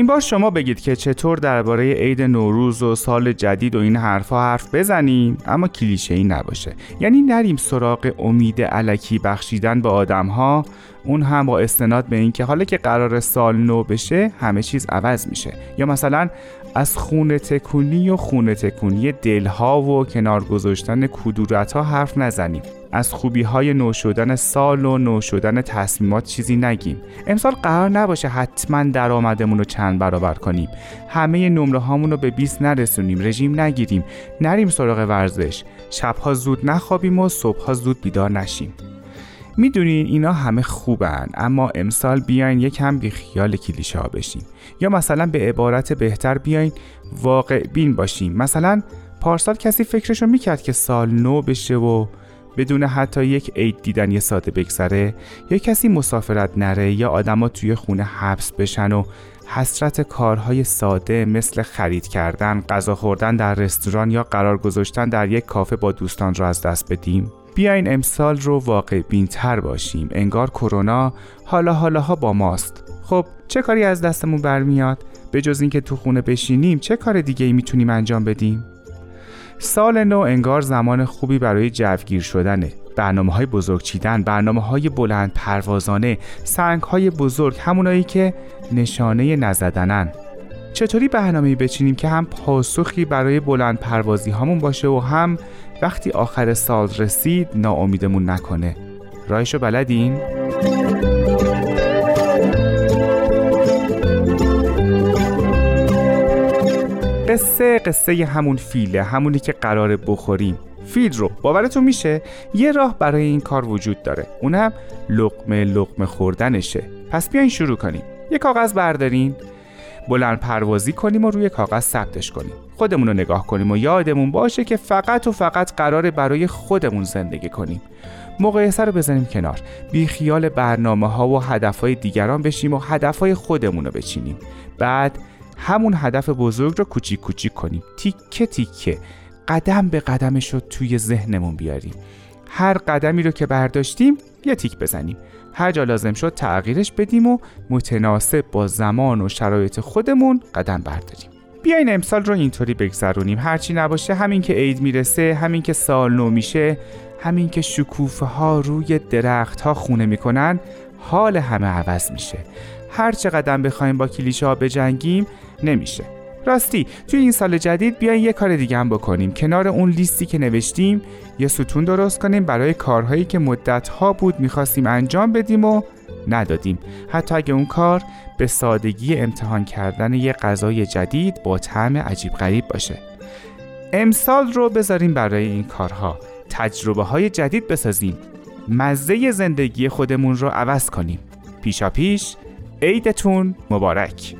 این بار شما بگید که چطور درباره عید نوروز و سال جدید و این حرفها حرف بزنیم اما کلیشه ای نباشه. یعنی نریم سراغ امید علکی بخشیدن به آدم ها اون هم با استناد به اینکه حالا که قرار سال نو بشه همه چیز عوض میشه. یا مثلا از خونه تکونی و خونه تکونی دلها و کنار گذاشتن کدورت ها حرف نزنیم. از خوبی های نو شدن سال و نو شدن تصمیمات چیزی نگیم. امسال قرار نباشه حتما درآمدمون رو چند برابر کنیم. همه نمره هامون رو به 20 نرسونیم. رژیم نگیریم. نریم سراغ ورزش. شبها زود نخوابیم و صبحها زود بیدار نشیم. می‌دونین اینا همه خوبن اما امسال بیاین یکم بی خیال کلیشه ها بشیم یا مثلا به عبارت بهتر بیاین واقع بین باشیم مثلا پارسال کسی فکرشو می‌کرد که سال نو بشه و بدون حتی یک عید دیدن یه ساده بگذره یا کسی مسافرت نره یا آدما توی خونه حبس بشن و حسرت کارهای ساده مثل خرید کردن، غذا خوردن در رستوران یا قرار گذاشتن در یک کافه با دوستان را از دست بدیم؟ بیاین امسال رو واقع بینتر باشیم. انگار کرونا حالا حالاها با ماست. خب چه کاری از دستمون برمیاد؟ به جز اینکه تو خونه بشینیم چه کار دیگه ای می‌تونیم انجام بدیم؟ سال نو انگار زمان خوبی برای جوگیر شدنه. برنامه های بزرگ چیدن برنامه های بلند پروازانه سنگ های بزرگ همونایی که نشانه نزدنن. چطوری برنامه بچینیم که هم پاسخی برای بلند پروازی همون باشه و هم وقتی آخر سال رسید ناامیدمون نکنه. رایشو بلدین؟ قصه قصه همون فیله همونی که قراره بخوریم. فیل رو. باورتون میشه؟ یه راه برای این کار وجود داره. اونم لقمه لقمه خوردنشه. پس بیاین شروع کنیم. یه کاغذ بردارین. بلند پروازی کنیم و روی کاغذ ثبتش کنیم. خودمون رو نگاه کنیم و یادمون باشه که فقط و فقط قراره برای خودمون زندگی کنیم. مقایسه رو بزنیم کنار. بی خیال برنامه ها و هدف های دیگران بشیم و هدف های خودمون رو بچینیم. بعد همون هدف بزرگ رو کوچیک کوچیک کنیم. تیکه تیکه. قدم به قدمش رو توی ذهنمون بیاریم. هر قدمی رو که برداشتیم یه تیک بزنیم. هر جا لازم شد تغییرش بدیم و متناسب با زمان و شرایط خودمون قدم برداریم. بیاین امسال رو اینطوری بگذرونیم. هرچی نباشه همین که عید می‌رسه همین که سال نو میشه همین که شکوفه ها روی درخت ها خونه می‌کنن حال همه عوض میشه. هر چه قدم بخوایم با کلیشه ها بجنگیم نمیشه. راستی توی این سال جدید بیاین یه کار دیگه هم بکنیم. کنار اون لیستی که نوشتیم یه ستون درست کنیم برای کارهایی که مدت ها بود می‌خواستیم انجام بدیم و ندادیم. حتی اگه اون کار به سادگی امتحان کردن یه غذای جدید با طعم عجیب غریب باشه. امسال رو بذاریم برای این کارها. تجربه های جدید بسازیم. مزه زندگی خودمون رو عوض کنیم. پیشا پیش عیدتون مبارک.